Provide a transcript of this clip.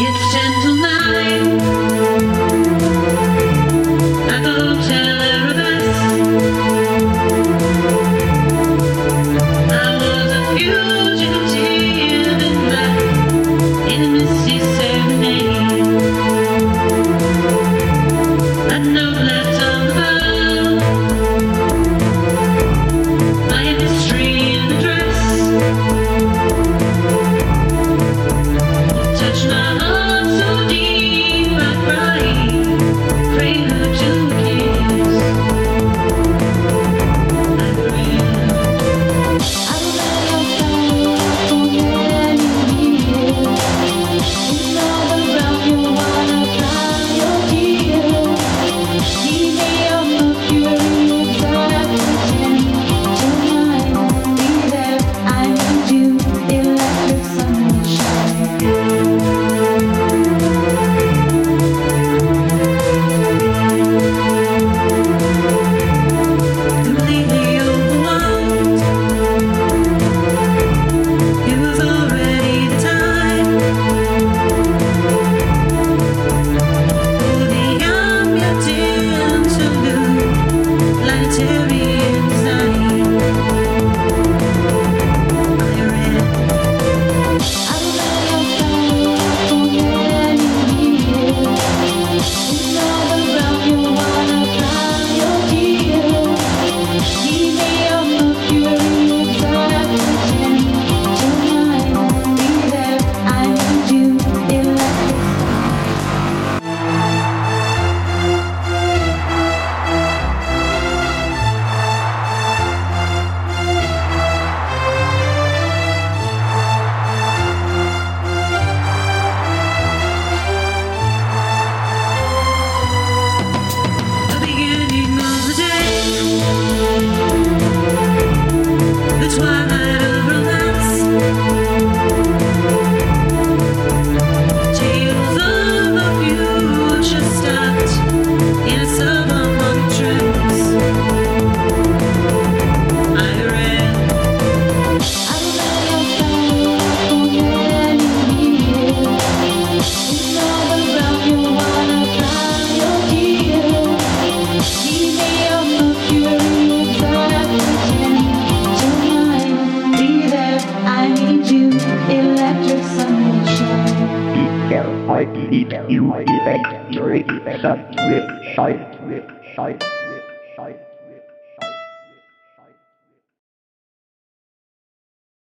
It's gentle night. Electric sunshine.